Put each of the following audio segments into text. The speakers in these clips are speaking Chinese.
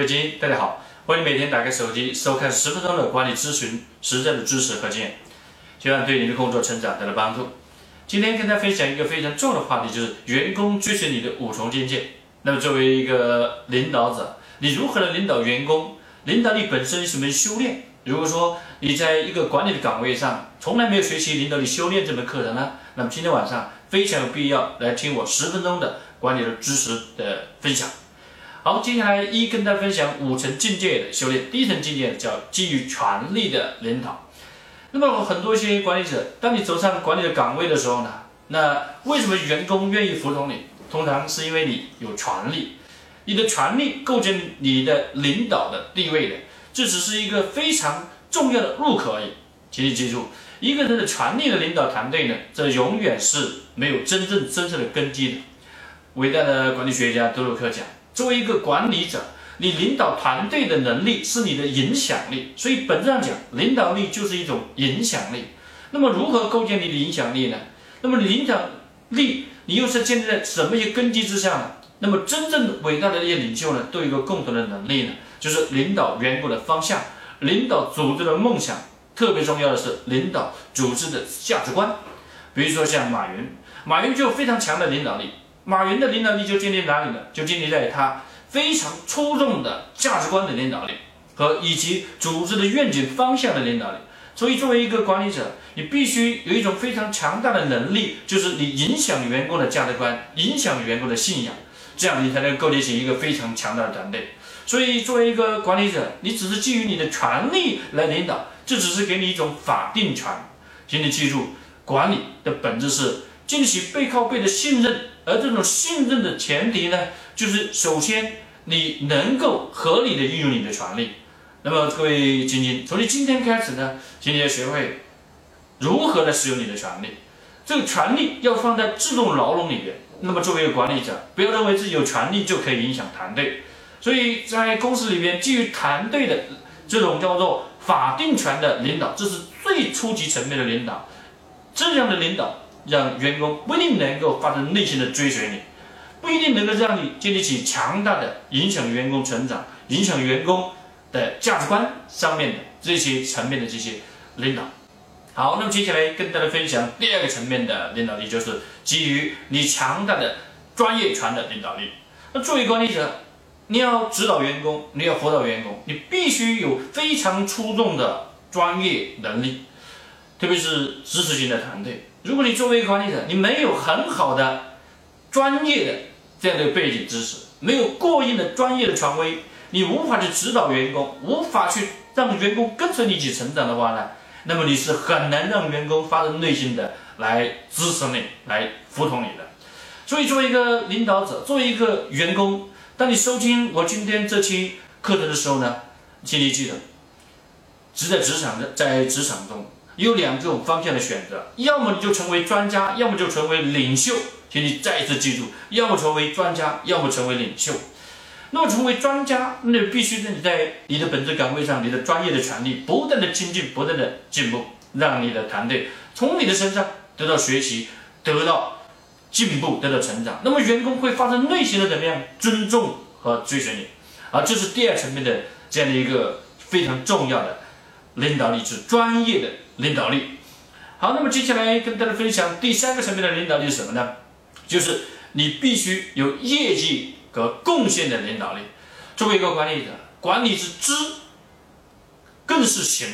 各位精英，大家好，欢迎每天打开手机收看十分钟的管理咨询，实战的知识和经验，希望对你的工作成长带来帮助。今天跟大家分享一个非常重要的话题，就是员工追随你的五重境界。那么作为一个领导者，你如何来领导员工？领导力本身是门修炼。如果说你在一个管理的岗位上从来没有学习领导力修炼这门课程呢，那么今天晚上非常有必要来听我十分钟的管理的知识的分享。好，接下来一跟大家分享五层境界的修炼。第一层境界叫基于权力的领导。那么很多一些管理者，当你走上管理的岗位的时候呢，那为什么员工愿意服从你？通常是因为你有权力，你的权力构建你的领导的地位的。这只是一个非常重要的入口而已。请你记住，一个人的权力的领导团队呢，这永远是没有真正真正的根基的。伟大的管理学家德鲁克讲。作为一个管理者，你领导团队的能力是你的影响力，所以本质上讲，领导力就是一种影响力。那么如何构建你的影响力呢？那么领导力你又是建立在什么一些根基之下呢？那么真正伟大的一些领袖呢，都有一个共同的能力呢，就是领导员工的方向，领导组织的梦想，特别重要的是领导组织的价值观。比如说像马云，马云就有非常强的领导力。马云的领导力就建立哪里呢？就建立在他非常出众的价值观的领导力和以及组织的愿景方向的领导力。所以，作为一个管理者，你必须有一种非常强大的能力，就是你影响员工的价值观，影响员工的信仰，这样你才能构建起一个非常强大的团队。所以，作为一个管理者，你只是基于你的权利来领导，这只是给你一种法定权。请你记住，管理的本质是建立起背靠背的信任。而这种信任的前提呢，就是首先你能够合理的运用你的权利。那么各位精英，从你今天开始呢，请你要学会如何来使用你的权利。这个权利要放在自动牢笼里边。那么作为一个管理者，不要认为自己有权利就可以影响团队。所以在公司里边，基于团队的这种叫做法定权的领导，这是最初级层面的领导。这样的领导。让员工不一定能够发自内心的追随你，不一定能够让你建立起强大的影响员工成长、影响员工的价值观上面的这些层面的这些领导。好，那么接下来跟大家分享第二个层面的领导力，就是基于你强大的专业权的领导力。那作为管理者，你要指导员工，你要辅导员工，你必须有非常出众的专业能力，特别是知识型的团队。如果你作为一个管理者，你没有很好的专业的这样的背景知识，没有过硬的专业的权威，你无法去指导员工，无法去让员工跟随你一起成长的话呢，那么你是很难让员工发自内心的来支持你，来服从你的。所以，作为一个领导者，作为一个员工，当你收听我今天这期课程的时候呢，请你记得，只在职场的，在职场中。有两种方向的选择，要么你就成为专家，要么就成为领袖。请你再一次记住，要么成为专家，要么成为领袖。那么成为专家，那必须你在你的本职岗位上，你的专业的权利不断的精进，不断的进步，让你的团队从你的身上得到学习，得到进步，得到成长。那么员工会发自内心的怎么样尊重和追随你？啊，这是第二层面的这样的一个非常重要的领导力，是专业的。领导力，好，那么接下来跟大家分享第三个层面的领导力是什么呢？就是你必须有业绩和贡献的领导力。作为一个管理者，管理是知，更是行，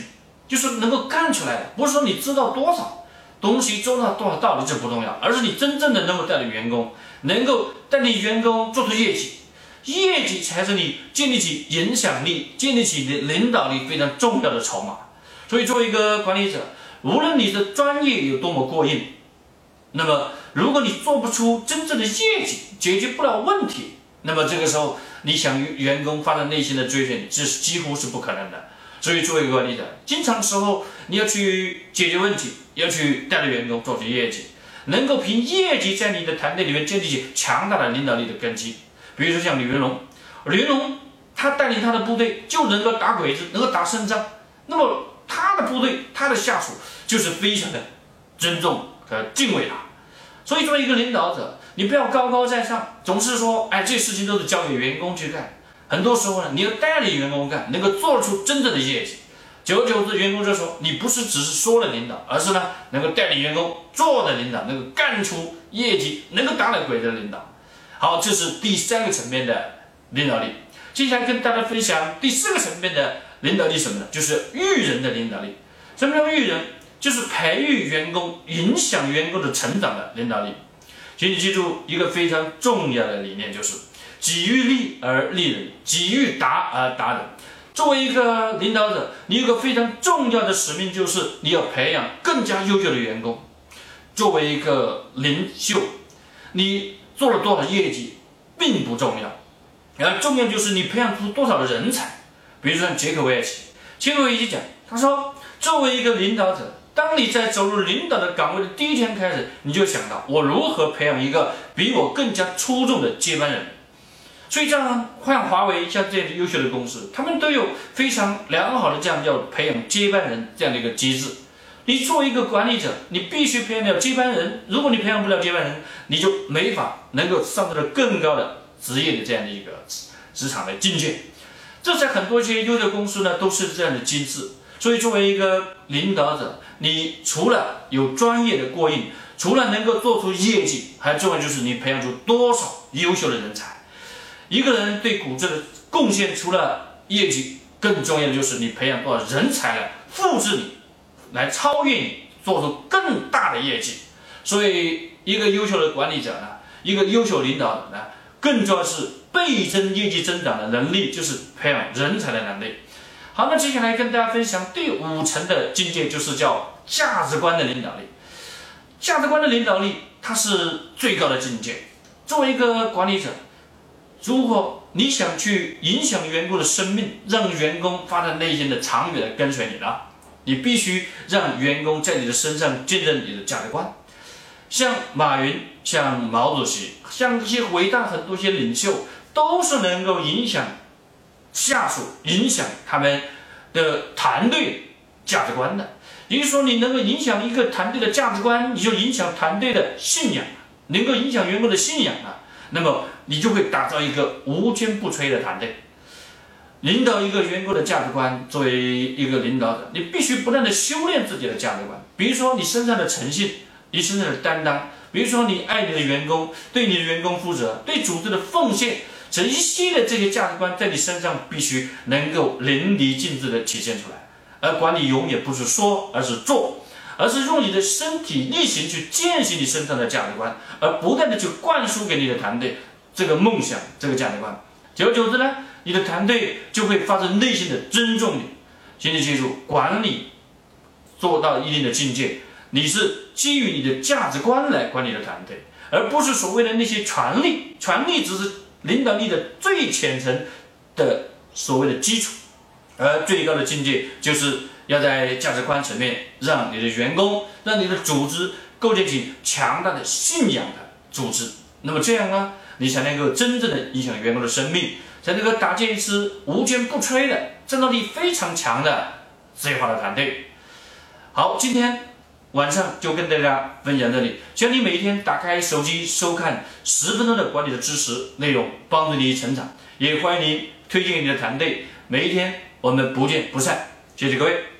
就是能够干出来的。不是说你知道多少东西，知道多少道理这不重要，而是你真正的能够带领员工，能够带领员工做出业绩，业绩才是你建立起影响力、建立起你的领导力非常重要的筹码。所以，作为一个管理者，无论你的专业有多么过硬，那么如果你做不出真正的业绩，解决不了问题，那么这个时候你想员工发自内心的追随你，这是几乎是不可能的。所以，作为一个管理者，经常时候你要去解决问题，要去带领员工做出业绩，能够凭业绩在你的团队里面建立起强大的领导力的根基。比如说像李云龙，李云龙他带领他的部队就能够打鬼子，能够打胜仗，那么。他的部队，他的下属就是非常的尊重和敬畏他，所以作为一个领导者，你不要高高在上，总是说，哎，这事情都是交给员工去干，很多时候呢，你要带领员工干，能够做出真正的业绩。久而久之，员工就说你不是只是说了领导，而是呢能够带领员工做的领导，能够干出业绩，能够打了鬼的领导。好，这是第三个层面的领导力。接下来跟大家分享第四个层面的领导力什么呢？就是育人的领导力。什么叫育人？就是培育员工、影响员工的成长的领导力。请你记住一个非常重要的理念，就是己欲立而立人，己欲达而达人。作为一个领导者，你有个非常重要的使命，就是你要培养更加优秀的员工。作为一个领袖，你做了多少业绩并不重要，而重要就是你培养出多少的人才。比如说杰克韦尔奇，杰克韦尔奇讲，他说，作为一个领导者，当你在走入领导的岗位的第一天开始，你就想到我如何培养一个比我更加出众的接班人。所以，像像华为像这样的优秀的公司，他们都有非常良好的这样叫培养接班人这样的一个机制。你作为一个管理者，你必须培养了接班人。如果你培养不了接班人，你就没法能够上到更高的职业的这样的一个职场的境界。这在很多一些优秀公司呢都是这样的机制。所以，作为一个领导者，你除了有专业的过硬，除了能够做出业绩，还重要就是你培养出多少优秀的人才。一个人对股市的贡献，除了业绩，更重要的就是你培养多少人才来复制你，来超越你，做出更大的业绩。所以，一个优秀的管理者呢，一个优秀领导者呢，更重要是倍增业绩增长的能力，就是培养人才的能力。好，那接下来跟大家分享第五层的境界，就是叫价值观的领导力。价值观的领导力，它是最高的境界。作为一个管理者。如果你想去影响员工的生命，让员工发自内心的长远的跟随你呢，你必须让员工在你的身上见证你的价值观。像马云、像毛主席、像这些伟大很多些领袖，都是能够影响下属、影响他们的团队价值观的。也就是说，你能够影响一个团队的价值观，你就影响团队的信仰，能够影响员工的信仰啊。那么你就会打造一个无坚不摧的团队，领导一个员工的价值观。作为一个领导者，你必须不断的修炼自己的价值观。比如说你身上的诚信，你身上的担当，比如说你爱你的员工，对你的员工负责，对组织的奉献，这一系列这些价值观在你身上必须能够淋漓尽致的体现出来。而管理永远不是说，而是做。而是用你的身体力行去践行你身上的价值观，而不断的去灌输给你的团队这个梦想、这个价值观。久而久之呢，你的团队就会发自内心的尊重你。请你记住，管理做到一定的境界，你是基于你的价值观来管理的团队，而不是所谓的那些权力。权力只是领导力的最浅层的所谓的基础，而最高的境界就是。要在价值观层面，让你的员工，让你的组织构建起强大的信仰的组织。那么这样呢，你才能够真正的影响员工的生命，才能够搭建一支无坚不摧的、战斗力非常强的职业化的团队。好，今天晚上就跟大家分享这里。希望你每一天打开手机收看十分钟的管理的知识内容，帮助你成长。也欢迎你推荐你的团队。每一天我们不见不散。谢谢各位。